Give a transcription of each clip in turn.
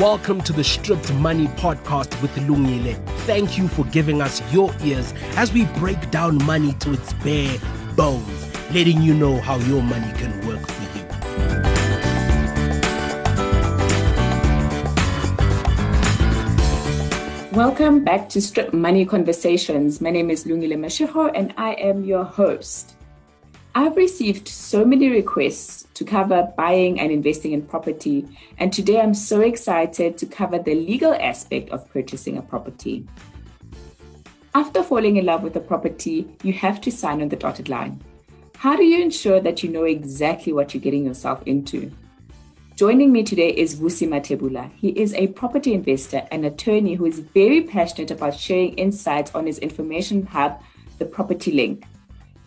Welcome to the Stripped Money Podcast with Lungile. Thank you for giving us your ears as we break down money to its bare bones, letting you know how your money can work for you. Welcome back to Stripped Money Conversations. My name is Lungile Mashiho and I am your host. I've received so many requests to cover buying and investing in property, and today I'm so excited to cover the legal aspect of purchasing a property. After falling in love with a property, you have to sign on the dotted line. How do you ensure that you know exactly what you're getting yourself into? Joining me today is Vusi Mathebula. He is a property investor and attorney who is very passionate about sharing insights on his information hub, the Property Link.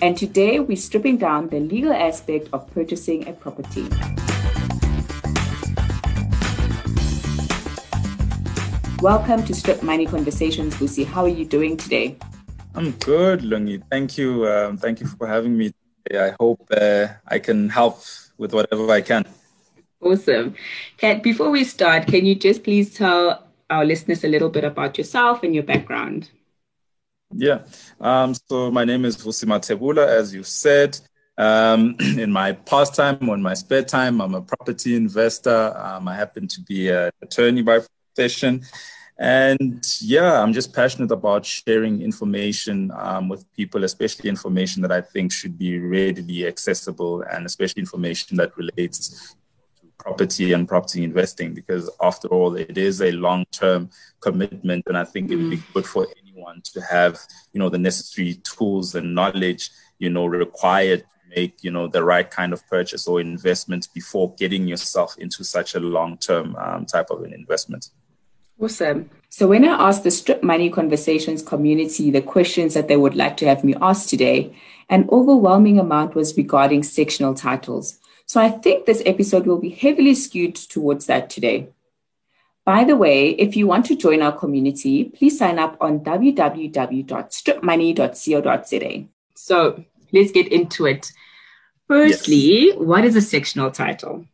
And today we're stripping down the legal aspect of purchasing a property. Welcome to Stripped Money Conversations, Vusi. How are you doing today? I'm good, Lungi. Thank you. Um, thank you for having me. Today. I hope uh, I can help with whatever I can. Awesome. Kat, before we start, can you just please tell our listeners a little bit about yourself and your background? Yeah. Um, so my name is Vusi Mathebula, as you said. Um, in my pastime, or in my spare time, I'm a property investor. Um, I happen to be an attorney by profession. And yeah, I'm just passionate about sharing information um, with people, especially information that I think should be readily accessible and especially information that relates to property and property investing, because after all, it is a long term commitment. And I think mm. it would be good for anyone to have, you know, the necessary tools and knowledge, you know, required to make, you know, the right kind of purchase or investment before getting yourself into such a long-term um, type of an investment. Awesome. So when I asked the Stripped Money Conversations community the questions that they would like to have me ask today, an overwhelming amount was regarding sectional titles. So I think this episode will be heavily skewed towards that today. By the way, if you want to join our community, please sign up on www.stripmoney.co.za. So let's get into it. Firstly, yes. what is a sectional title?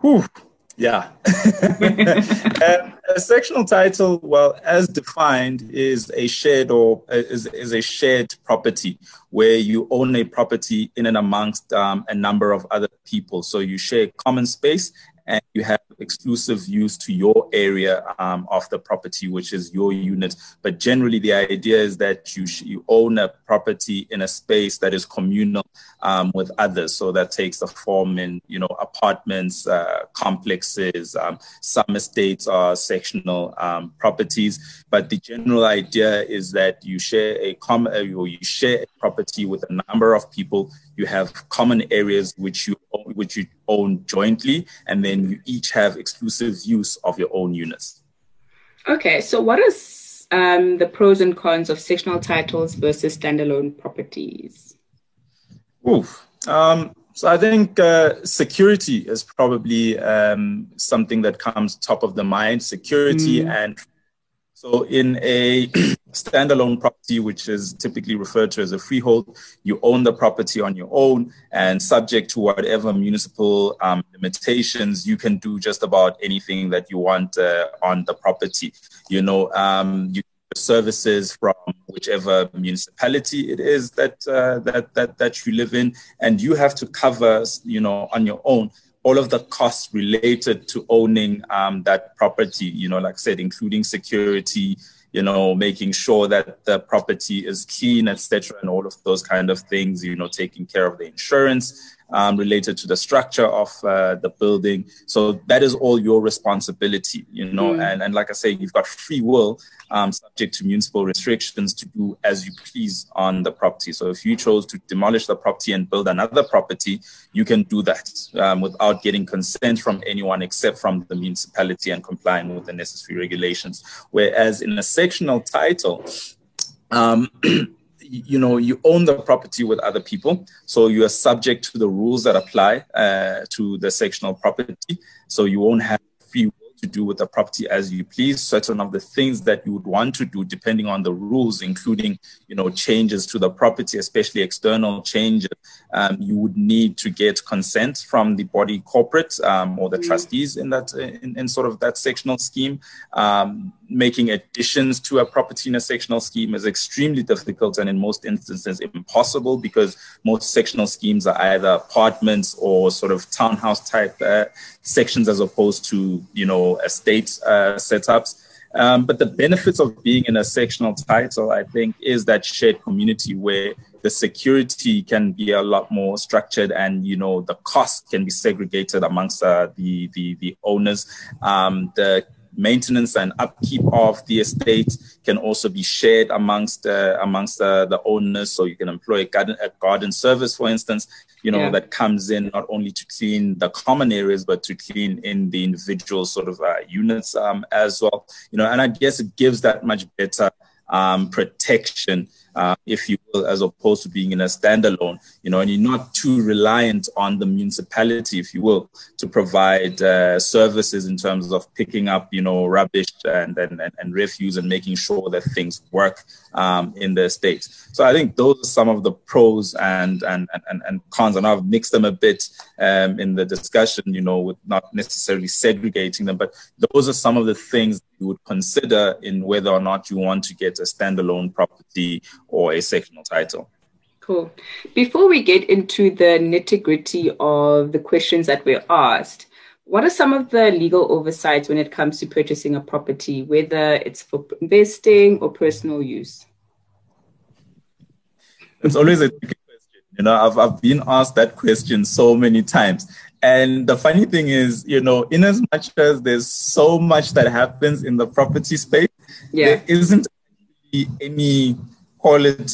Whew. Yeah. um, a sectional title, well, as defined, is a shared or is, is a shared property where you own a property in and amongst um, a number of other people. So you share common space and you have exclusive use to your area um, of the property, which is your unit. But generally, the idea is that you sh- you own a property in a space that is communal um, with others. So that takes the form in you know apartments, uh, complexes. Um, some estates are sectional um, properties, but the general idea is that you share a common uh, or you share a property with a number of people. You have common areas which you own, which you own jointly, and then you each have exclusive use of your own units. Okay, so what is um, the pros and cons of sectional titles versus standalone properties? Oof. Um, so I think uh, security is probably um, something that comes top of the mind. Security mm. and so in a standalone property, which is typically referred to as a freehold, you own the property on your own and subject to whatever municipal um, limitations, you can do just about anything that you want uh, on the property. You know, um, you services from whichever municipality it is that uh, that that that you live in, and you have to cover, you know, on your own all of the costs related to owning um, that property, you know, like I said, including security, you know, making sure that the property is clean, etc., and all of those kind of things, you know, taking care of the insurance um, related to the structure of uh, the building. So that is all your responsibility, you know. Mm. And, and like I say, you've got free will, um, subject to municipal restrictions, to do as you please on the property. So if you chose to demolish the property and build another property, you can do that um, without getting consent from anyone except from the municipality and complying with the necessary regulations. Whereas in a sectional title, um, you know you own the property with other people so you are subject to the rules that apply uh, to the sectional property. So you won't have free to do with the property as you please. Certain of the things that you would want to do, depending on the rules, including you know changes to the property, especially external changes, um, you would need to get consent from the body corporate um, or the mm. trustees in that in, in, sort of that sectional scheme. Um, making additions to a property in a sectional scheme is extremely difficult and in most instances impossible because most sectional schemes are either apartments or sort of townhouse type uh, sections as opposed to you know estate uh, setups. Um, but the benefits of being in a sectional title, I think, is that shared community where the security can be a lot more structured and you know the cost can be segregated amongst uh, the, the the owners um, the maintenance and upkeep of the estate can also be shared amongst uh, amongst uh, the owners. So you can employ a garden, a garden service, for instance, you know, yeah. that comes in not only to clean the common areas, but to clean in the individual sort of uh, units um, as well. You know, and I guess it gives that much better um, protection uh, if you will, as opposed to being in a standalone, you know, and you're not too reliant on the municipality, if you will, to provide uh, services in terms of picking up, you know, rubbish and, and, and refuse and making sure that things work um, in the state. So I think those are some of the pros and, and, and, and cons, and I've mixed them a bit um, in the discussion, you know, with not necessarily segregating them, but those are some of the things you would consider in whether or not you want to get a standalone property or a sectional title. Cool. Before we get into the nitty gritty of the questions that were asked, what are some of the legal oversights when it comes to purchasing a property, whether it's for investing or personal use? It's always a tricky question. You know, I've, I've been asked that question so many times. And the funny thing is, you know, in as much as there's so much that happens in the property space, yeah. there isn't any, call it,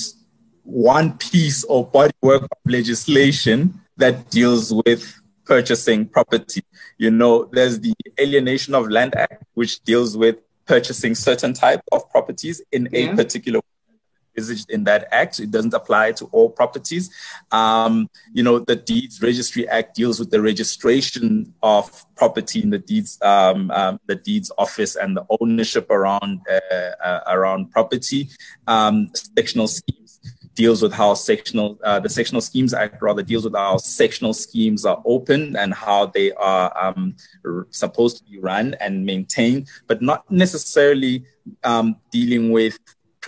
one piece or bodywork of legislation that deals with purchasing property. You know, there's the Alienation of Land Act, which deals with purchasing certain type of properties in yeah. a particular in that act. It doesn't apply to all properties. Um, you know, the Deeds Registry Act deals with the registration of property in the deeds, um, um, the deeds office, and the ownership around uh, uh, around property. Um, sectional schemes deals with how sectional uh, the sectional schemes act rather deals with how sectional schemes are open and how they are um, r- supposed to be run and maintained, but not necessarily um, dealing with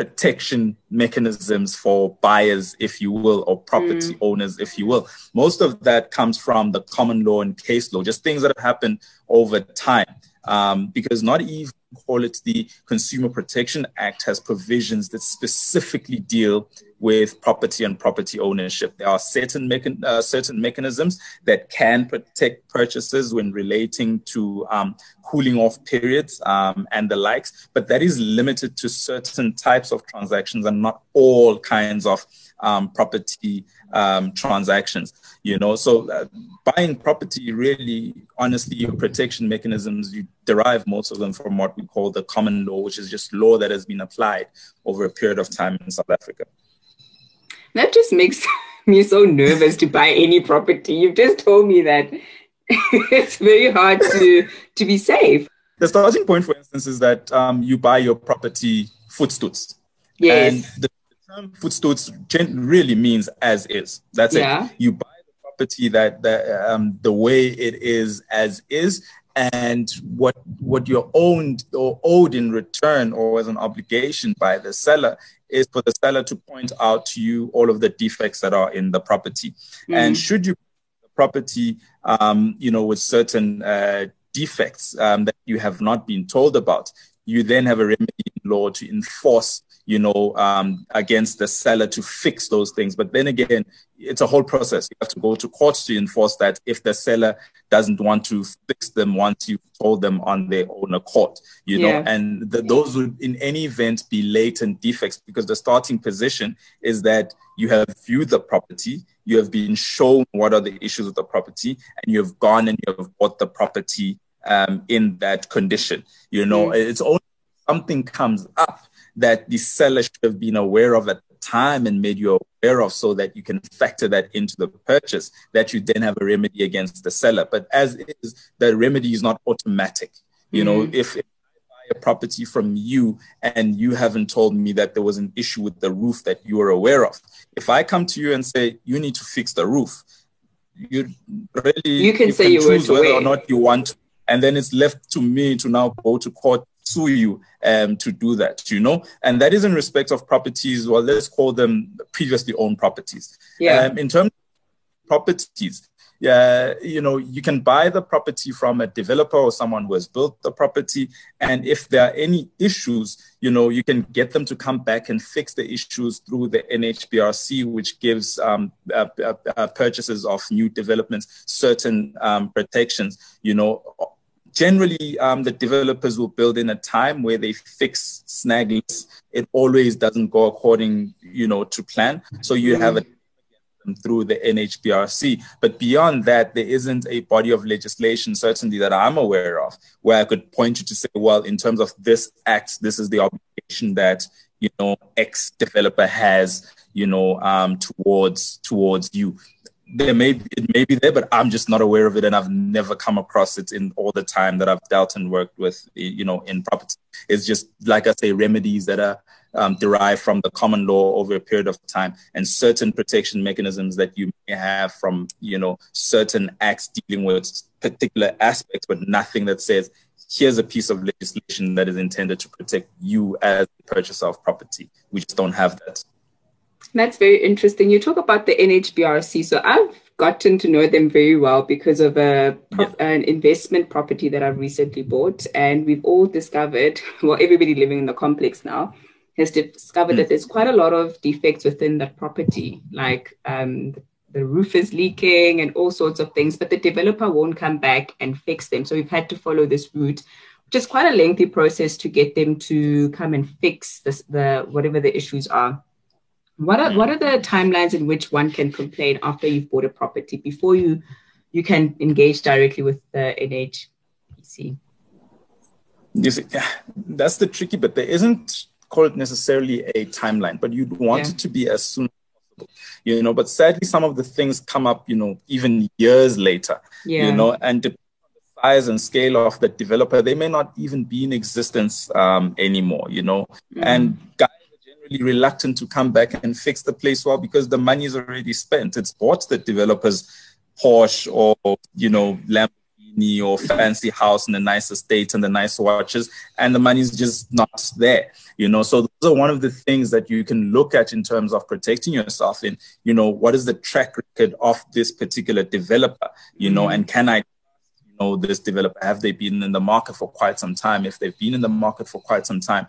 protection mechanisms for buyers, if you will, or property mm. owners, if you will. Most of that comes from the common law and case law, just things that have happened over time. Um, because not even call it the Consumer Protection Act has provisions that specifically deal with property and property ownership. There are certain mechan- uh, certain mechanisms that can protect purchases when relating to um, cooling off periods um, and the likes, but that is limited to certain types of transactions and not all kinds of um, property um, transactions. You know, so uh, buying property really, honestly, your protection mechanisms you derive most of them from what we call the common law, which is just law that has been applied over a period of time in South Africa. That just makes me so nervous to buy any property. You've just told me that it's very hard to to be safe. The starting point, for instance, is that um, you buy your property voetstoots. Yes. And the term voetstoots really means as is. That's yeah. it. You buy the property that, that um, the way it is as is, and what what you're owned or owed in return or as an obligation by the seller is for the seller to point out to you all of the defects that are in the property. Mm-hmm. And should you the property, um, you know, with certain uh, defects um, that you have not been told about, you then have a remedy in law to enforce you know, um, against the seller to fix those things. But then again, it's a whole process. You have to go to court to enforce that if the seller doesn't want to fix them once you've told them on their own accord, you yeah. know, and the, those would in any event be latent defects because the starting position is that you have viewed the property, you have been shown what are the issues with the property, and you have gone and you have bought the property um, in that condition. You know, mm. it's only something comes up that the seller should have been aware of at the time and made you aware of so that you can factor that into the purchase, that you then have a remedy against the seller. But as is, the remedy is not automatic. You mm. know, if, I buy a property from you and you haven't told me that there was an issue with the roof that you are aware of. If I come to you and say you need to fix the roof, you really you can you say can you choose whether away. or not you want, to and then it's left to me to now go to court sue you um, to do that, you know? And that is in respect of properties, well, let's call them previously owned properties. Yeah. Um, in terms of properties, yeah, you know, you can buy the property from a developer or someone who has built the property. And if there are any issues, you know, you can get them to come back and fix the issues through the NHBRC, which gives um, uh, uh, uh, purchases of new developments certain um, protections, you know. Generally, um, the developers will build in a time where they fix snags. It always doesn't go according, you know, to plan. So you have a through the NHBRC. But beyond that, there isn't a body of legislation, certainly that I'm aware of, where I could point you to say, well, in terms of this act, this is the obligation that you know X developer has, you know, um, towards towards you. There may be, it may be there, but I'm just not aware of it, and I've never come across it in all the time that I've dealt and worked with, you know, in property. It's just like I say, remedies that are um, derived from the common law over a period of time and certain protection mechanisms that you may have from you know certain acts dealing with particular aspects but nothing that says here's a piece of legislation that is intended to protect you as purchaser of property we just don't have that that's very interesting you talk about the nhbrc so i've gotten to know them very well because of a yeah. an investment property that I've recently bought, and we've all discovered, well, everybody living in the complex now has discovered mm. that there's quite a lot of defects within that property, like um, the roof is leaking and all sorts of things, but the developer won't come back and fix them. So we've had to follow this route, which is quite a lengthy process to get them to come and fix this, the whatever the issues are. What are mm. what are the timelines in which one can complain after you've bought a property before you you can engage directly with the NHBC? You see, that's the tricky, but there isn't call it necessarily a timeline, but you'd want yeah. it to be as soon as possible, you know. But sadly, some of the things come up, you know, even years later, yeah. you know, and the size and scale of the developer, they may not even be in existence um, anymore, you know. Mm-hmm. And guys are generally reluctant to come back and fix the place well because the money is already spent. It's bought the developers Porsche or you know Lamborghini or fancy house in the nice estate and the nice watches, and the money's just not there. You know, so those are one of the things that you can look at in terms of protecting yourself in, you know, what is the track record of this particular developer, you know, mm-hmm. and can I know this developer? Have they been in the market for quite some time? If they've been in the market for quite some time,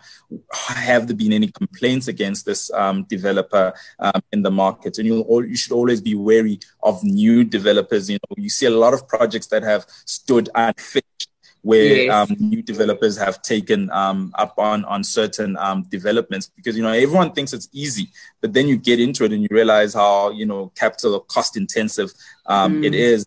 have there been any complaints against this um, developer um, in the market? And you you should always be wary of new developers. You know, you see a lot of projects that have stood unfinished where yes. um, new developers have taken um, up on on certain um, developments because you know everyone thinks it's easy, but then you get into it and you realize how you know capital cost intensive um, mm. it is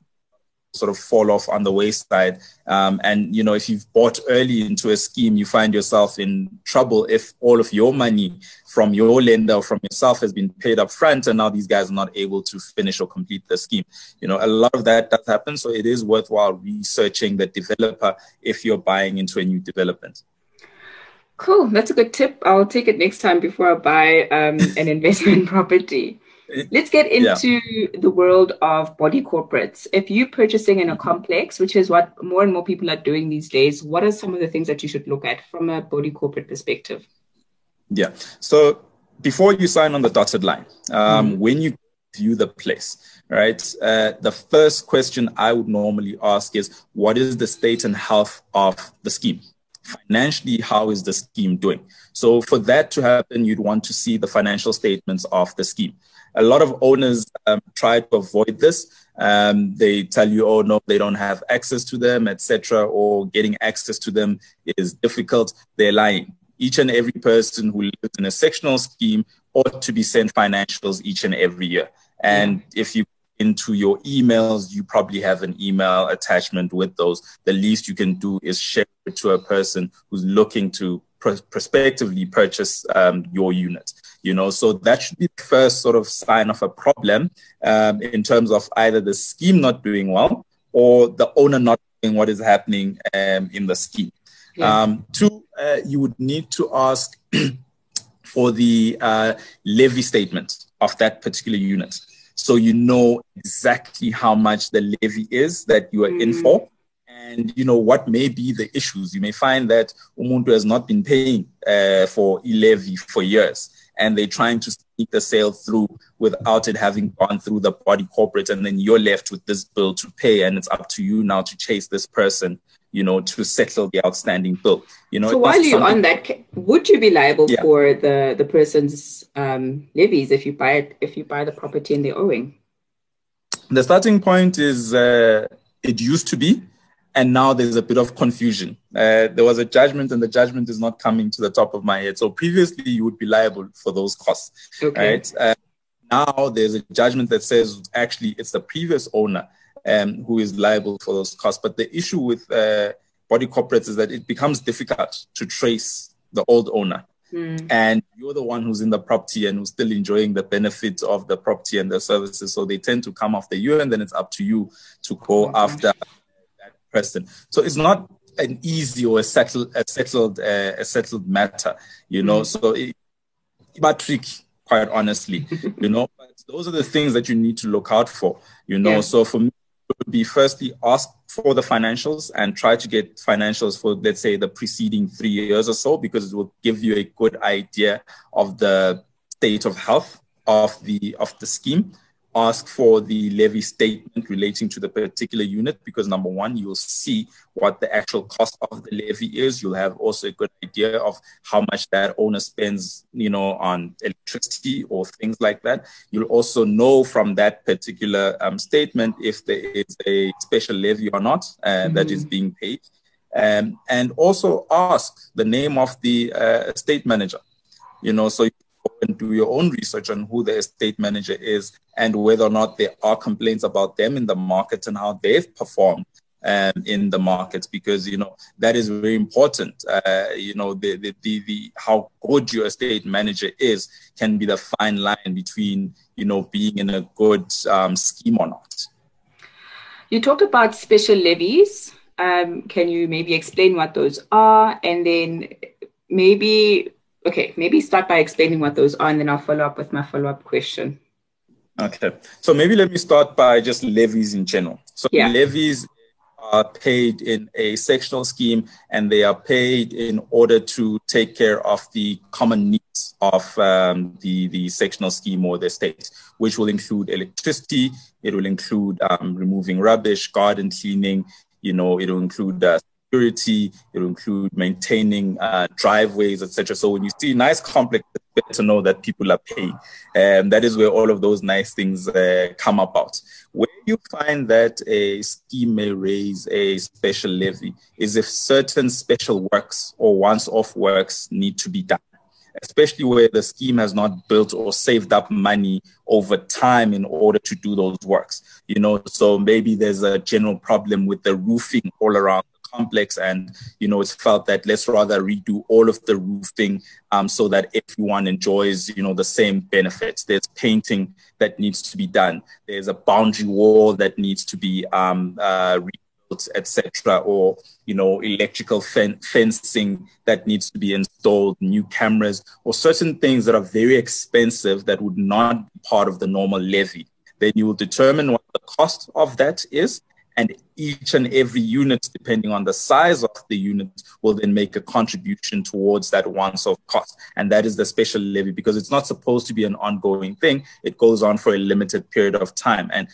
sort of fall off on the wayside. Um, and you know, if you've bought early into a scheme, you find yourself in trouble if all of your money from your lender or from yourself has been paid up front, and now these guys are not able to finish or complete the scheme. You know, a lot of that does happen, so it is worthwhile researching the developer if you're buying into a new development. Cool, that's a good tip. I'll take it next time before I buy um, an investment property. Let's get into yeah. the world of body corporates. If you're purchasing in a complex, which is what more and more people are doing these days, what are some of the things that you should look at from a body corporate perspective? Yeah. So before you sign on the dotted line, um, mm. when you view the place, right, uh, the first question I would normally ask is what is the state and health of the scheme? Financially, how is the scheme doing? So, for that to happen, you'd want to see the financial statements of the scheme a lot of owners um, try to avoid this. Um, they tell you, oh no, they don't have access to them, etc., or getting access to them is difficult. They're lying. Each and every person who lives in a sectional scheme ought to be sent financials each and every year. And if you into your emails, you probably have an email attachment with those. The least you can do is share it to a person who's looking to pr- prospectively purchase um, your unit you know so that should be the first sort of sign of a problem um, in terms of either the scheme not doing well or the owner not doing what is happening um, in the scheme Yeah. Um, two, uh, you would need to ask for the uh, levy statement of that particular unit. So you know exactly how much the levy is that you are mm. in for. And you know what may be the issues. You may find that Umuntu has not been paying uh, for levy for years, and they're trying to sneak the sale through without it having gone through the body corporate, and then you're left with this bill to pay, and it's up to you now to chase this person you know, to settle the outstanding bill. You know. So while you're on that, would you be liable yeah. for the the person's um, levies if you buy it if you buy the property and they're owing? The starting point is uh, it used to be, and now there's a bit of confusion. Uh, there was a judgment, and the judgment is not coming to the top of my head. So previously, you would be liable for those costs, okay. right? Uh, now there's a judgment that says actually it's the previous owner um, who is liable for those costs. But the issue with uh, body corporates is that it becomes difficult to trace the old owner. Mm. And you're the one who's in the property and who's still enjoying the benefits of the property and the services. So they tend to come after you, and then it's up to you to go mm-hmm. after that person. So it's not an easy or a settled, a settled, uh, a settled matter, you know. Mm. So it, but tricky, quite honestly, you know. But those are the things that you need to look out for, you know. Yeah. So for me, would be firstly ask for the financials and try to get financials for let's say the preceding three years or so because it will give you a good idea of the state of health of the of the scheme ask for the levy statement relating to the particular unit because number one, you'll see what the actual cost of the levy is. You'll have also a good idea of how much that owner spends, you know, on electricity or things like that. You'll also know from that particular um, statement if there is a special levy or not uh, mm-hmm. that is mm-hmm. being paid. Um, and also ask the name of the uh, state manager. You know, so and do your own research on who the estate manager is and whether or not there are complaints about them in the market and how they've performed um, in the markets because you know that is very important. Uh, you know the, the, the the how good your estate manager is can be the fine line between you know being in a good um, scheme or not. You talked about special levies. Um, can you maybe explain what those are, and then maybe okay, maybe start by explaining what those are, and then I'll follow up with my follow up question. Okay, so maybe let me start by just levies in general. So yeah. levies are paid in a sectional scheme, and they are paid in order to take care of the common needs of um, the the sectional scheme or the state, which will include electricity. It will include um, removing rubbish, garden cleaning. You know, it will include uh, security, it will include maintaining uh, driveways, etc. So when you see nice complex, it's better to know that people are paying. And that is where all of those nice things uh, come about. Where you find that a scheme may raise a special levy is if certain special works or once-off works need to be done especially where the scheme has not built or saved up money over time in order to do those works. You know, so maybe there's a general problem with the roofing all around complex and you know it's felt that let's rather redo all of the roofing um, so that everyone enjoys you know the same benefits. There's painting that needs to be done. There's a boundary wall that needs to be um, uh, rebuilt etc or you know electrical fen- fencing that needs to be installed new cameras or certain things that are very expensive that would not be part of the normal levy. Then you will determine what the cost of that is and each and every unit, depending on the size of the unit, will then make a contribution towards that once off cost. And that is the special levy because it's not supposed to be an ongoing thing. It goes on for a limited period of time. And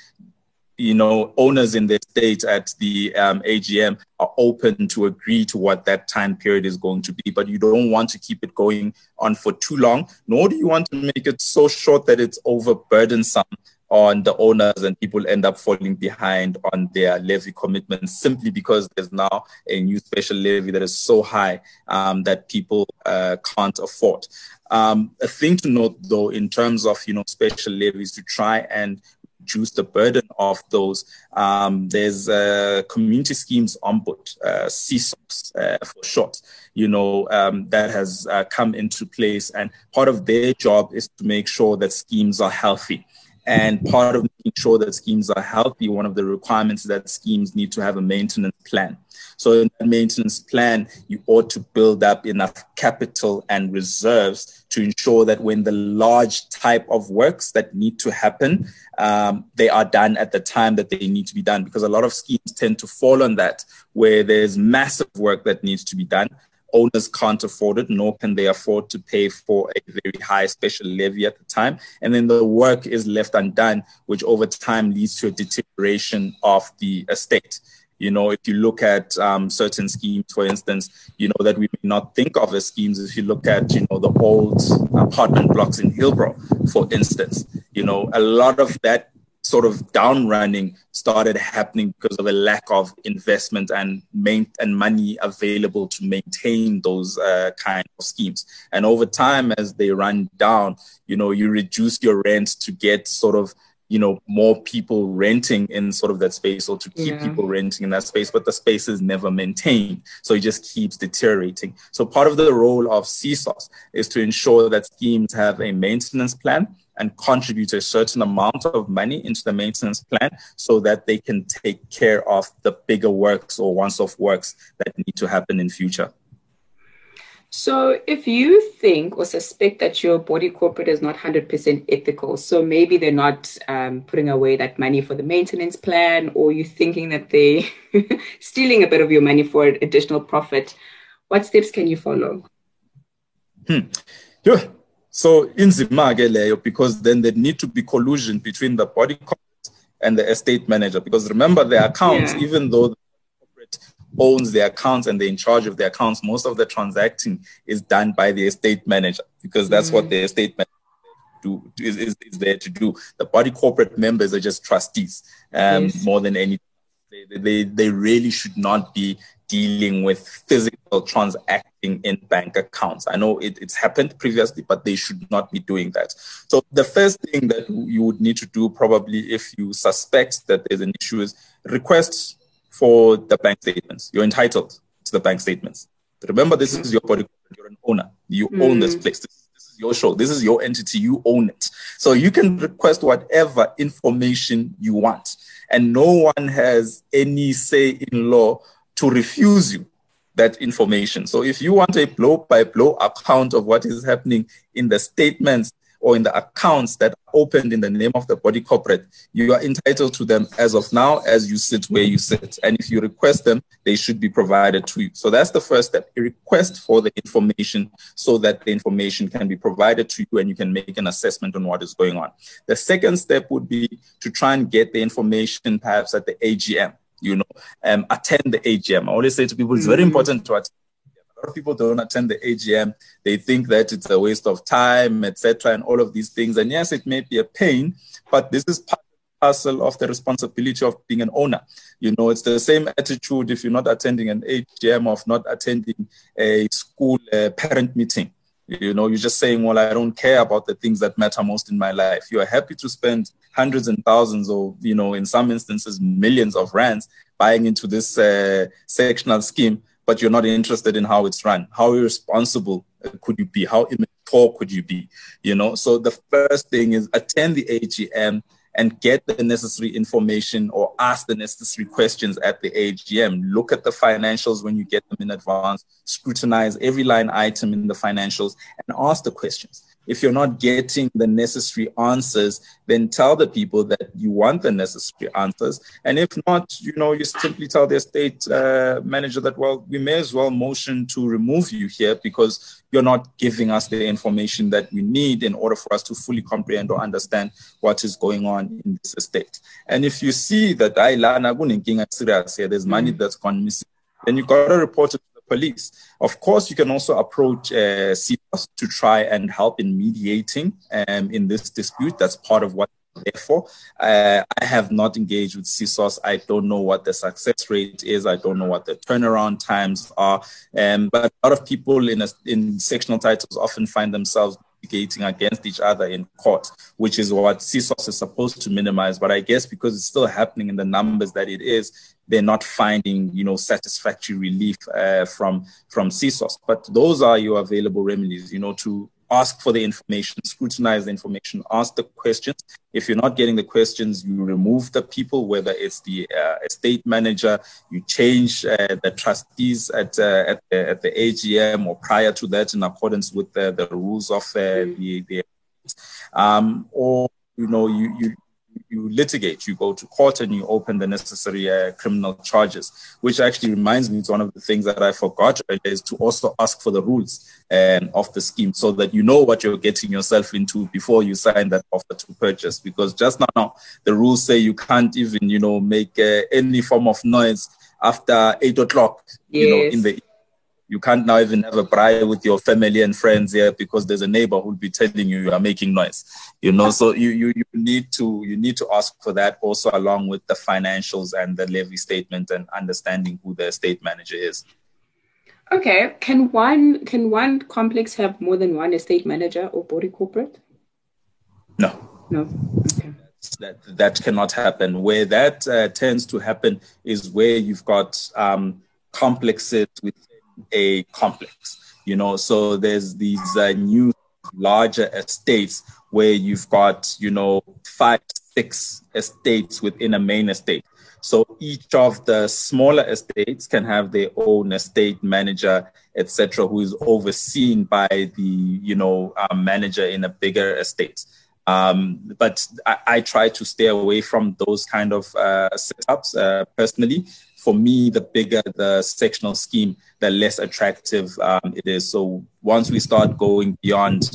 you know, owners in the state at the um, AGM are open to agree to what that time period is going to be, but you don't want to keep it going on for too long, nor do you want to make it so short that it's overburdensome on the owners and people end up falling behind on their levy commitments simply because there's now a new special levy that is so high um, that people uh, can't afford. Um, a thing to note though, in terms of, you know, special levies to try and reduce the burden of those. Um, there's uh, community schemes ombud, uh, CSOS uh, for short, you know, um, that has uh, come into place. And part of their job is to make sure that schemes are healthy. And part of making sure that schemes are healthy, one of the requirements is that schemes need to have a maintenance plan. So in that maintenance plan, you ought to build up enough capital and reserves to ensure that when the large type of works that need to happen, um, they are done at the time that they need to be done. Because a lot of schemes tend to fall on that, where there's massive work that needs to be done owners can't afford it, nor can they afford to pay for a very high special levy at the time. And then the work is left undone, which over time leads to a deterioration of the estate. You know, if you look at um, certain schemes, for instance, you know, that we may not think of as schemes, if you look at, you know, the old apartment blocks in Hillbrow, for instance, you know, a lot of that sort of down running started happening because of a lack of investment and main, and money available to maintain those uh, kind of schemes. And over time, as they run down, you know, you reduce your rent to get sort of you know more people renting in sort of that space or to keep yeah. people renting in that space but the space is never maintained so it just keeps deteriorating so part of the role of CSOS is to ensure that schemes have a maintenance plan and contribute a certain amount of money into the maintenance plan so that they can take care of the bigger works or once-off works that need to happen in future. So, if you think or suspect that your body corporate is not 100% ethical, so maybe they're not um, putting away that money for the maintenance plan, or you're thinking that they're stealing a bit of your money for additional profit, what steps can you follow? Hmm. Yeah. So inzima ke leyo because then there need to be collusion between the body corporate and the estate manager because remember the accounts yeah. even though the owns the accounts and they're in charge of the accounts most of the transacting is done by the estate manager because that's mm. what the estate manager do is, is, is, there to do the body corporate members are just trustees um, yes. more than anything they, they, they really should not be dealing with physical transacting in bank accounts. I know it, it's happened previously, but they should not be doing that. So the first thing that you would need to do probably if you suspect that there's an issue is request for the bank statements. You're entitled to the bank statements. Remember, this is your body. You're an owner. You mm. own this place. This, this is your show. This is your entity. You own it. So you can request whatever information you want. And no one has any say in law to refuse you that information. So if you want a blow by blow account of what is happening in the statements or in the accounts that are opened in the name of the body corporate, you are entitled to them as of now as you sit where you sit. And if you request them, they should be provided to you. So that's the first step. A request for the information so that the information can be provided to you and you can make an assessment on what is going on. The second step would be to try and get the information perhaps at the AGM you know, um, attend the AGM. I always say to people, it's very mm. important to attend. Lot of people don't attend the AGM. They think that it's a waste of time, etc., and all of these things. And yes, it may be a pain, but this is part parcel of the responsibility of being an owner. You know, it's the same attitude if you're not attending an AGM of not attending a school uh, parent meeting. You know, you're just saying, well, I don't care about the things that matter most in my life. You are happy to spend hundreds and thousands or, you know, in some instances, millions of rands buying into this uh, sectional scheme, but you're not interested in how it's run. How irresponsible could you be? How immature could you be? You know, so the first thing is attend the AGM and get the necessary information or ask the necessary questions at the AGM. Look at the financials when you get them in advance, scrutinize every line item in the financials, and ask the questions. If you're not getting the necessary answers, then tell the people that you want the necessary answers. And if not, you know, you simply tell the estate uh, manager that, well, we may as well motion to remove you here because you're not giving us the information that we need in order for us to fully comprehend or understand what is going on in this estate. And if you see that there's money mm. that's gone missing, then you've got to report it police. Of course, you can also approach uh, CSOS to try and help in mediating um, in this dispute. That's part of what Therefore, uh, I have not engaged with CSOS. I don't know what the success rate is. I don't know what the turnaround times are. Um, but a lot of people in, a, in sectional titles often find themselves litigating against each other in court, which is what CSOS is supposed to minimize. But I guess because it's still happening in the numbers that it is, they're not finding, you know, satisfactory relief uh, from from CSOS. But those are your available remedies, you know, to ask for the information, scrutinize the information, ask the questions. If you're not getting the questions, you remove the people, whether it's the uh, estate manager, you change uh, the trustees at, uh, at, the, at the AGM or prior to that in accordance with the, the rules of uh, the, the um, or you know you, you you litigate, you go to court and you open the necessary uh, criminal charges, which actually reminds me, it's one of the things that I forgot is to also ask for the rules um, of the scheme so that you know what you're getting yourself into before you sign that offer to purchase. Because just now, the rules say you can't even, you know, make uh, any form of noise after eight o'clock, yes. you know, in the you can't now even have a braai with your family and friends here because there's a neighbor who'll be telling you you are making noise you know? So you, you you need to you need to ask for that also along with the financials and the levy statement and understanding who the estate manager is. Okay can one can one complex have more than one estate manager or body corporate? No. No okay. That that cannot happen. Where that uh, tends to happen is where you've got um, complexes with a complex, you know. So there's these uh, new larger estates where you've got, you know, five, six estates within a main estate. So each of the smaller estates can have their own estate manager, etc., who is overseen by the, you know, uh, manager in a bigger estate. Um, but I, I, try to stay away from those kind of uh, setups uh, personally for me, the bigger the sectional scheme, the less attractive um, it is. So once we start going beyond,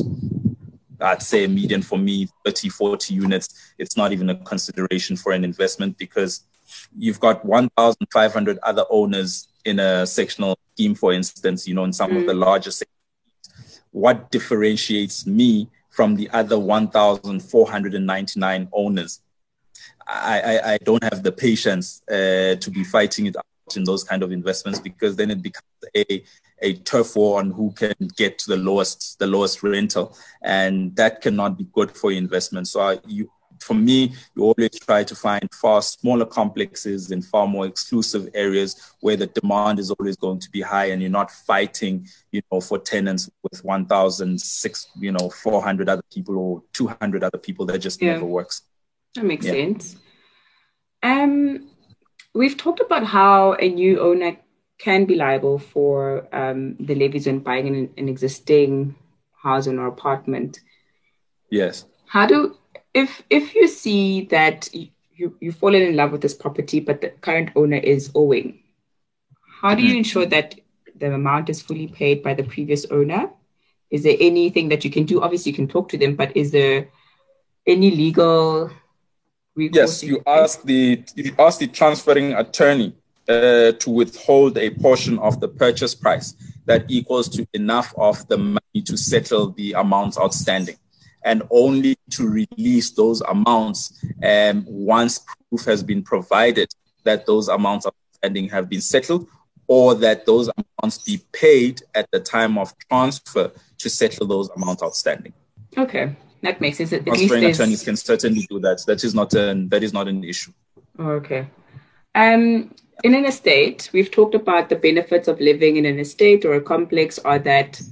I'd say a median for me, 30, 40 units, it's not even a consideration for an investment because you've got 1,500 other owners in a sectional scheme, for instance, you know, in some mm. of the mm. larger What differentiates me from the other 1,499 owners? I, I, I don't have the patience uh, to be fighting it out in those kind of investments because then it becomes a a turf war on who can get to the lowest the lowest rental, and that cannot be good for your investment. So I, you for me, you always try to find far smaller complexes in far more exclusive areas where the demand is always going to be high, and you're not fighting, you know, for tenants with 1,000, six, you know, 400 other people or 200 other people. That just yeah. never works. That makes yeah. sense. Um, we've talked about how a new owner can be liable for um, the levies when buying an, an existing house or apartment. Yes. How do if if you see that you you've fallen in love with this property, but the current owner is owing, how do you mm-hmm. ensure that the amount is fully paid by the previous owner? Is there anything that you can do? Obviously, you can talk to them, but is there any legal Yes, you ask the you ask the transferring attorney uh, to withhold a portion of the purchase price that equals to enough of the money to settle the amounts outstanding, and only to release those amounts um, once proof has been provided that those amounts outstanding have been settled, or that those amounts be paid at the time of transfer to settle those amounts outstanding. Okay. That makes sense. At Transferring attorneys can certainly do that. That is not an that is not an issue. Okay. Um, in an estate, we've talked about the benefits of living in an estate or a complex, or that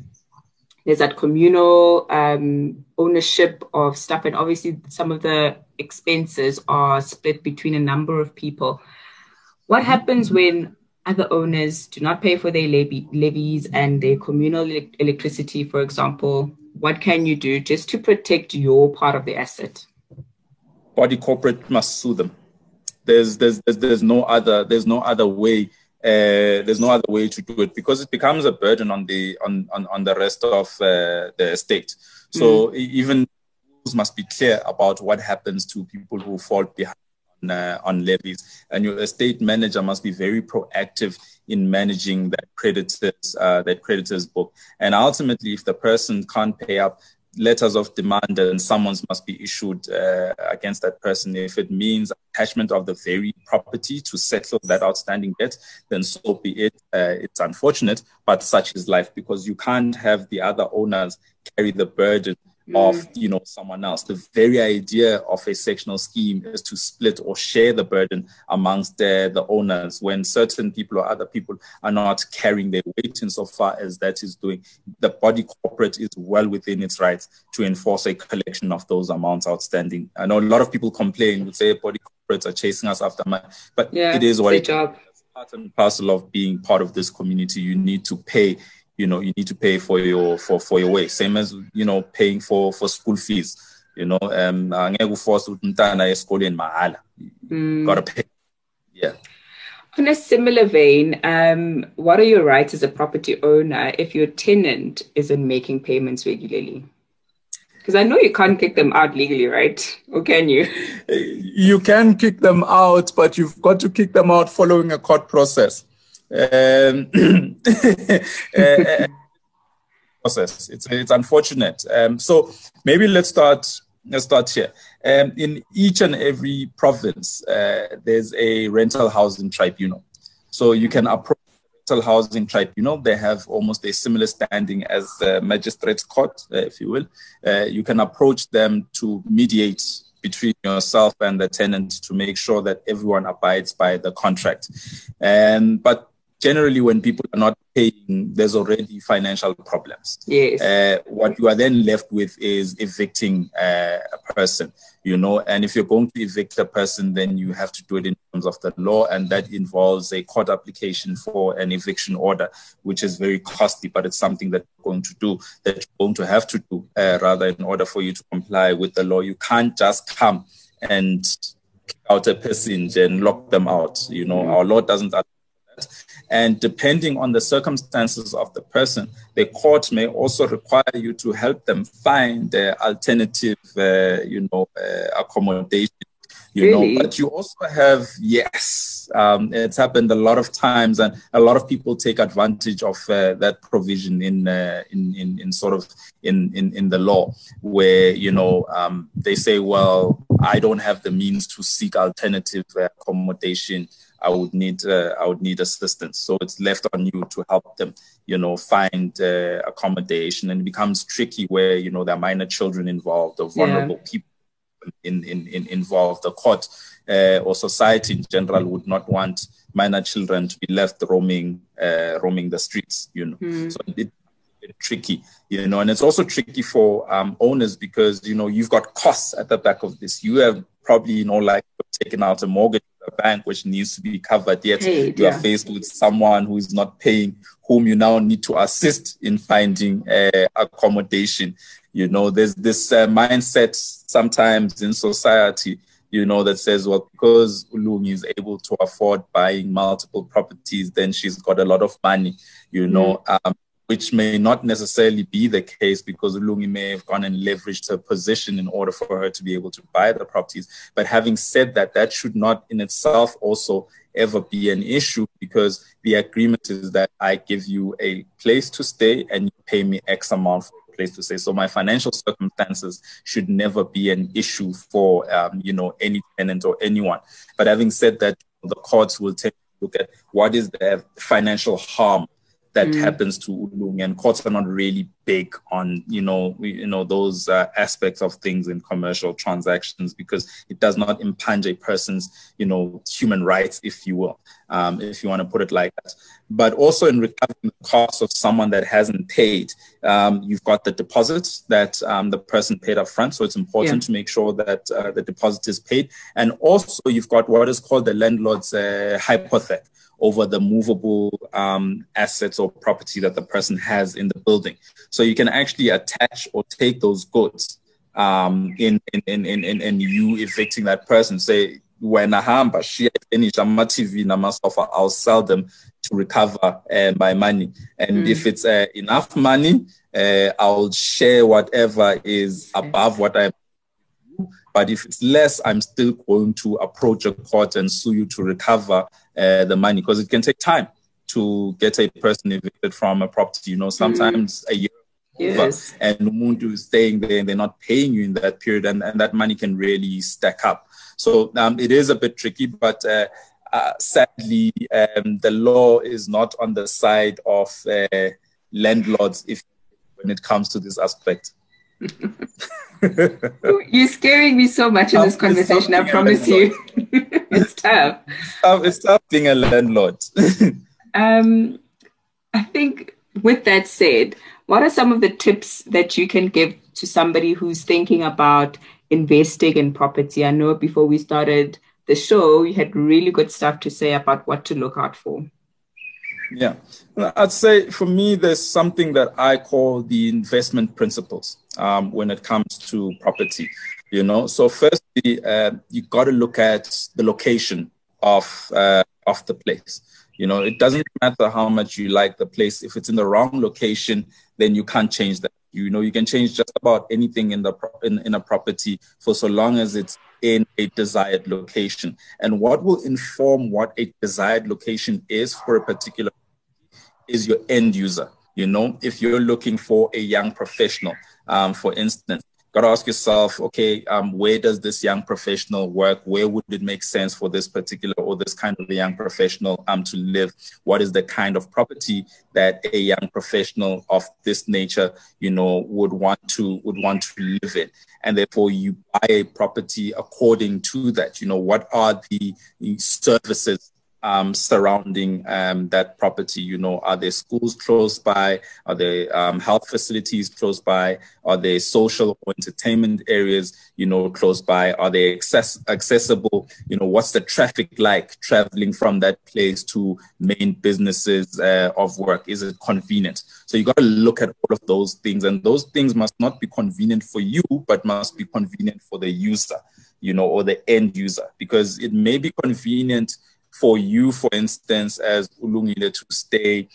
there's that communal um, ownership of stuff, and obviously some of the expenses are split between a number of people. What mm-hmm. happens when other owners do not pay for their levies and their communal electricity, for example? What can you do just to protect your part of the asset? Body corporate must sue them. There's there's there's, there's no other there's no other way uh, there's no other way to do it because it becomes a burden on the on on, on the rest of uh, the estate. So mm. even rules must be clear about what happens to people who fall behind uh, on levies, and your estate manager must be very proactive in managing that creditors uh, that creditors book. And ultimately, if the person can't pay up, letters of demand and summons must be issued uh, against that person. If it means attachment of the very property to settle that outstanding debt, then so be it. Uh, it's unfortunate, but such is life because you can't have the other owners carry the burden. Of mm. you know someone else. The very idea of a sectional scheme is to split or share the burden amongst the, the owners when certain people or other people are not carrying their weight insofar as that is doing. The body corporate is well within its rights to enforce a collection of those amounts outstanding. I know a lot of people complain, would say body corporates are chasing us after money, but yeah, it is what it job. Part and parcel of being part of this community. You need to pay you know you need to pay for your for for your way same as you know paying for for school fees you know um angeke uforce ukuthi umntana esikoleni mahala mm. gotta pay yeah on a similar vein, um, what are your rights as a property owner if your tenant isn't making payments regularly? Because I know you can't kick them out legally, right? Or can you? You can kick them out, but you've got to kick them out following a court process. Um, uh, process. It's it's unfortunate. Um, so maybe let's start. Let's start here. Um, in each and every province, uh, there's a rental housing tribunal. So you can approach the rental housing tribunal. They have almost a similar standing as the magistrates court, uh, if you will. Uh, you can approach them to mediate between yourself and the tenant to make sure that everyone abides by the contract. And but generally when people are not paying, there's already financial problems. Yes. Uh, what you are then left with is evicting uh, a person, you know, and if you're going to evict a person, then you have to do it in terms of the law, and that involves a court application for an eviction order, which is very costly, but it's something that you're going to do, that you're going to have to do, uh, rather, in order for you to comply with the law. You can't just come and kick out a person and lock them out. You know, mm-hmm. our law doesn't and depending on the circumstances of the person, the court may also require you to help them find uh, alternative, uh, you know, uh, accommodation. You really? know, but you also have yes, um, it's happened a lot of times, and a lot of people take advantage of uh, that provision in, uh, in in in sort of in in in the law, where you know um, they say, well, I don't have the means to seek alternative accommodation I would need uh, I would need assistance. So it's left on you to help them, you know, find uh, accommodation, and it becomes tricky where you know there are minor children involved or vulnerable yeah. people in, in, in involved. The court uh, or society in general would not want minor children to be left roaming uh, roaming the streets, you know. Mm. So it, tricky, you know, and it's also tricky for um, owners because you know you've got costs at the back of this. You have probably you know like taken out a mortgage a bank which needs to be covered, yet Paid, you are faced with someone who is not paying, whom you now need to assist in finding uh, accommodation. You know, there's this uh, mindset sometimes in society, you know, that says, well, because Ulung is able to afford buying multiple properties, then she's got a lot of money, you know. Mm. Um, which may not necessarily be the case because Lungi may have gone and leveraged her position in order for her to be able to buy the properties. But having said that, that should not in itself also ever be an issue because the agreement is that I give you a place to stay and you pay me X amount for a place to stay. So my financial circumstances should never be an issue for um, you know any tenant or anyone. But having said that, the courts will take a look at what is the financial harm that mm. happens to Ulung, and courts are not really big on you know you know those uh, aspects of things in commercial transactions because it does not impinge a person's you know human rights, if you will, um, if you want to put it like that. But also in recovering the cost of someone that hasn't paid, um, you've got the deposits that um, the person paid up front, so it's important yeah. to make sure that uh, the deposit is paid, and also you've got what is called the landlord's uh, hypothec over the movable um, assets or property that the person has in the building. So you can actually attach or take those goods um, in, in, in, in, in you evicting that person. Say, when I hamba shiya finish ama TV nama sofa I'll sell them to recover uh, my money and mm. if it's uh, enough money uh, I'll share whatever is above what I but if it's less, I'm still going to approach a court and sue you to recover uh, the money because it can take time to get a person evicted from a property. You know, sometimes mm. a year yes. over, and Umuntu is staying there and they're not paying you in that period, and, and that money can really stack up. So um, it is a bit tricky, but uh, uh, sadly, um, the law is not on the side of uh, landlords if when it comes to this aspect. You're scaring me so much in this conversation, I promise you. it's tough. It's tough, it's tough being a landlord. um, I think with that said, what are some of the tips that you can give to somebody who's thinking about investing in property? I know before we started the show, you had really good stuff to say about what to look out for. Yeah, I'd say for me, there's something that I call the investment principles um, when it comes to property. You know, so firstly, uh, you got to look at the location of uh, of the place. You know, it doesn't matter how much you like the place. If it's in the wrong location, then you can't change that. You know, you can change just about anything in the in, in a property for so long as it's in a desired location. And what will inform what a desired location is for a particular is your end user. You know, if you're looking for a young professional, um, for instance, got to ask yourself, okay, um, where does this young professional work? Where would it make sense for this particular or this kind of young professional um, to live? What is the kind of property that a young professional of this nature, you know, would want to would want to live in? And therefore, you buy a property according to that. You know, what are the services um, surrounding um, that property? You know, are there schools close by? Are there um, health facilities close by? Are there social or entertainment areas, you know, close by? Are they access- accessible? You know, what's the traffic like traveling from that place to main businesses uh, of work? Is it convenient? So you got to look at all of those things, and those things must not be convenient for you, but must be convenient for the user, you know, or the end user, because it may be convenient for you, for instance, as Ulungile, to stay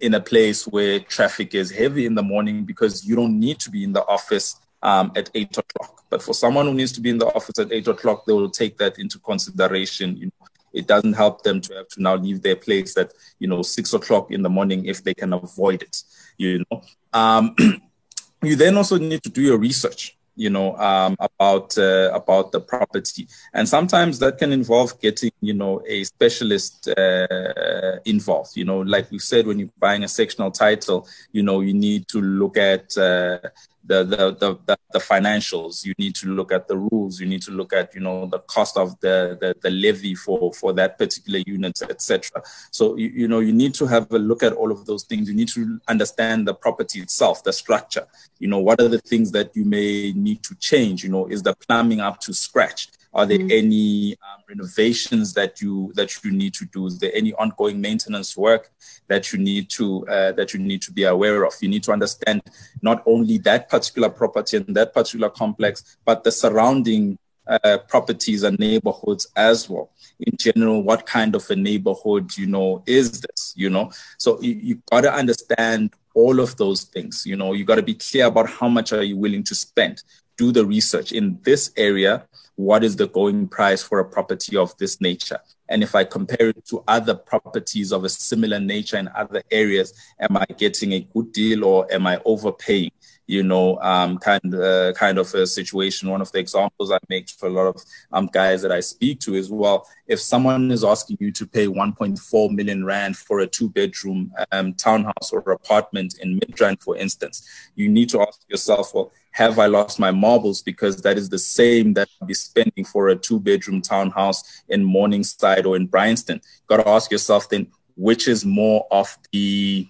in a place where traffic is heavy in the morning because you don't need to be in the office um, at eight o'clock. But for someone who needs to be in the office at eight o'clock, they will take that into consideration. You know, it doesn't help them to have to now leave their place at you know six o'clock in the morning if they can avoid it. You know, um, you then also need to do your research you know um, about uh, about the property. And sometimes that can involve getting you know a specialist uh, involved. You know like we said when you're buying a sectional title you know you need to look at uh, the, the, the, the, financials. You need to look at the rules. You need to look at, you know, the cost of the, the, the levy for, for that particular unit, etc. So, you, you know, you need to have a look at all of those things. You need to understand the property itself, the structure. You know, what are the things that you may need to change? You know, is the plumbing up to scratch? Are there mm-hmm. any um, renovations that you that you need to do? Is there any ongoing maintenance work that you need to uh, that you need to be aware of? You need to understand not only that particular property and that particular complex, but the surrounding uh, properties and neighborhoods as well. In general, what kind of a neighborhood you know is this? You know, so you, you got to understand all of those things. You know, you got to be clear about how much are you willing to spend. Do the research in this area what is the going price for a property of this nature? And if I compare it to other properties of a similar nature in other areas, am I getting a good deal or am I overpaying? You know, um, kind uh, kind of a situation. One of the examples I make for a lot of um, guys that I speak to is well, if someone is asking you to pay 1.4 million rand for a two-bedroom um, townhouse or apartment in Midrand, for instance, you need to ask yourself, well, have I lost my marbles? Because that is the same that I'll be spending for a two bedroom townhouse in Morningside or in Bryanston. Got to ask yourself then, which is more of the,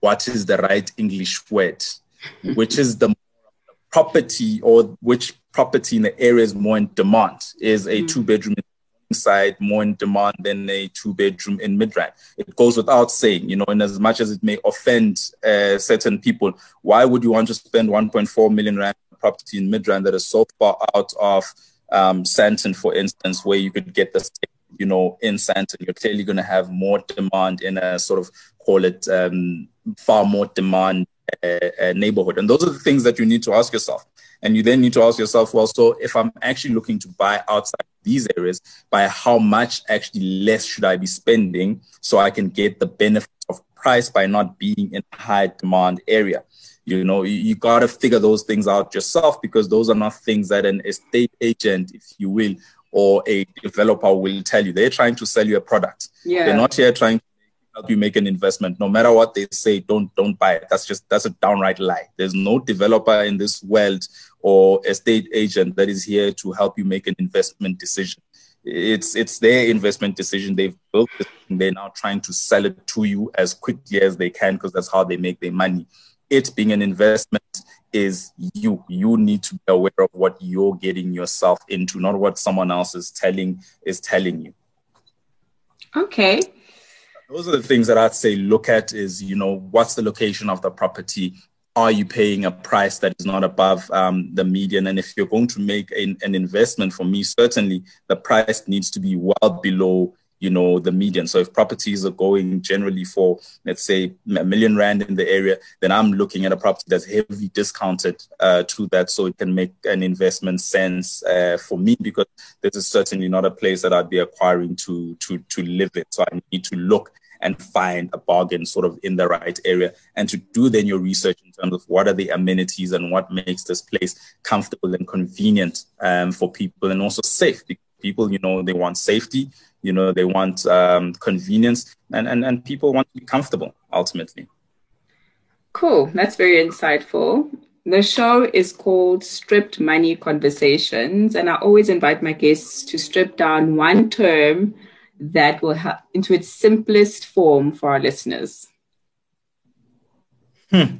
what is the right English word? Which is the property or which property in the area is more in demand? Is a mm. two bedroom side more in demand than a two bedroom in Midrand. It goes without saying, you know, in as much as it may offend uh, certain people, why would you want to spend 1.4 million rand property in Midrand that is so far out of um, Sandton, for instance, where you could get the you know, in Sandton, you're clearly going to have more demand in a sort of call it um, far more demand uh, neighborhood. And those are the things that you need to ask yourself. And you then need to ask yourself, well, so if I'm actually looking to buy outside these areas, by how much actually less should I be spending so I can get the benefit of price by not being in a high demand area? You know, you, you got to figure those things out yourself because those are not things that an estate agent, if you will, or a developer will tell you. They're trying to sell you a product. Yeah. They're not here trying to help you make an investment. No matter what they say, don't don't buy it. That's just that's a downright lie. There's no developer in this world or estate agent that is here to help you make an investment decision. It's it's their investment decision. They've built this they're now trying to sell it to you as quickly as they can because that's how they make their money. It being an investment is you. You need to be aware of what you're getting yourself into, not what someone else is telling is telling you. Okay. Those are the things that I'd say look at is, you know, what's the location of the property? Are you paying a price that is not above um, the median? And if you're going to make an, an investment, for me, certainly the price needs to be well below you know the median so if properties are going generally for let's say a million rand in the area then i'm looking at a property that's heavily discounted uh, to that so it can make an investment sense uh, for me because this is certainly not a place that i'd be acquiring to to to live in so i need to look and find a bargain sort of in the right area. And to do then your research in terms of what are the amenities and what makes this place comfortable and convenient um, for people and also safe. People you know they want safety you know they want um, convenience and, and and people want to be comfortable ultimately. Cool. That's very insightful. The show is called Stripped Money Conversations, and I always invite my guests to strip down one term that will help into its simplest form for our listeners. Hmm.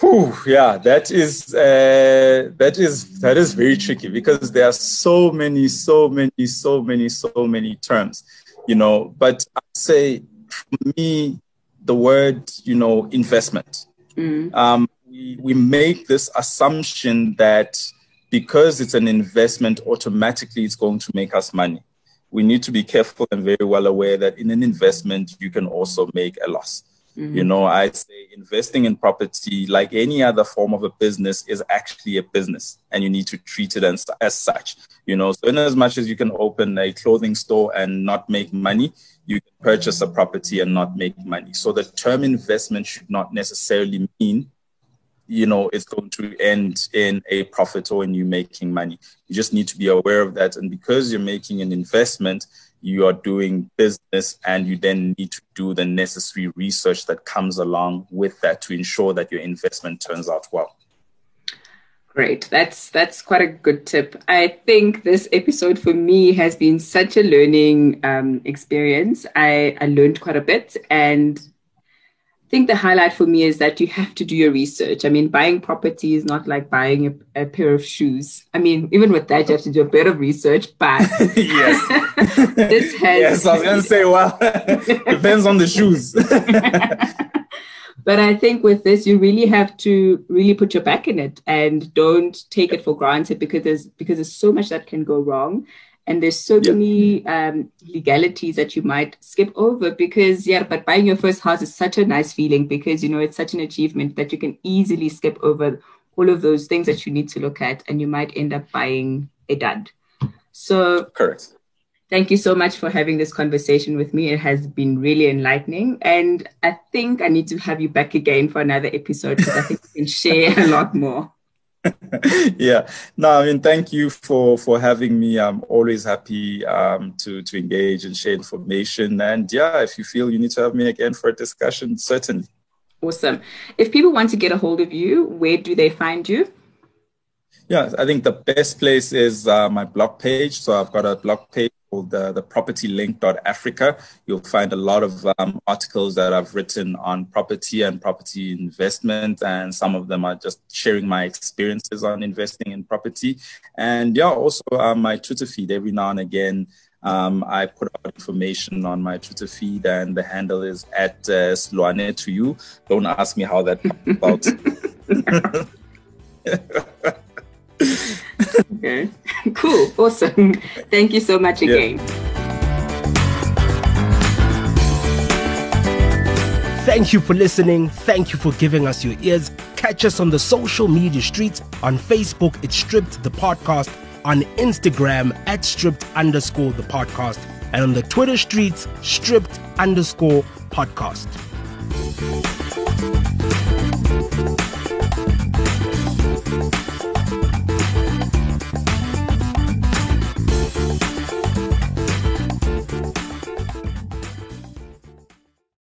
Whew, yeah, that is uh, that is that is very tricky because there are so many, so many, so many, so many terms, you know. But I say for me, the word, you know, investment. Mm. Um, we we make this assumption that because it's an investment, automatically it's going to make us money. We need to be careful and very well aware that in an investment you can also make a loss. Mm-hmm. You know, I say investing in property, like any other form of a business, is actually a business, and you need to treat it as, as such. You know, so in as much as you can open a clothing store and not make money, you can purchase a property and not make money. So the term investment should not necessarily mean you know it's going to end in a profit or in you making money. You just need to be aware of that. And because you're making an investment you are doing business and you then need to do the necessary research that comes along with that to ensure that your investment turns out well. Great. That's that's quite a good tip. I think this episode for me has been such a learning um, experience. I i learned quite a bit and think the highlight for me is that you have to do your research. I mean, buying property is not like buying a, a pair of shoes. I mean, even with that, you have to do a bit of research. But yes, this has. Yes, I was going to say, well, depends on the shoes. but I think with this, you really have to really put your back in it and don't take it for granted because there's because there's so much that can go wrong and there's so yep. many um, legalities that you might skip over because yeah but buying your first house is such a nice feeling because you know it's such an achievement that you can easily skip over all of those things that you need to look at and you might end up buying a dud. So correct. thank you so much for having this conversation with me. It has been really enlightening. And i think i need to have you back again for another episode because i think we can share a lot more yeah. No i mean thank you for for having me. I'm always happy um, to to engage and share information. And yeah if you feel you need to have me again for a discussion certainly. Awesome. If people want to get a hold of you where do they find you? Yeah i think the best place is uh, my blog page. So i've got a blog page called the, the propertylink.africa. You'll find a lot of um, articles that I've written on property and property investment, and some of them are just sharing my experiences on investing in property. And yeah, also um, my Twitter feed every now and again. Um, I put out information on my Twitter feed, and the handle is at uh, Slwane to you. Don't ask me how that about. okay. Cool. Awesome. Thank you so much again. Yeah. Thank you for listening. Thank you for giving us your ears. Catch us on the social media streets. On Facebook, it's Stripped the Podcast. On Instagram, at Stripped underscore the podcast. And on the Twitter streets, Stripped underscore podcast.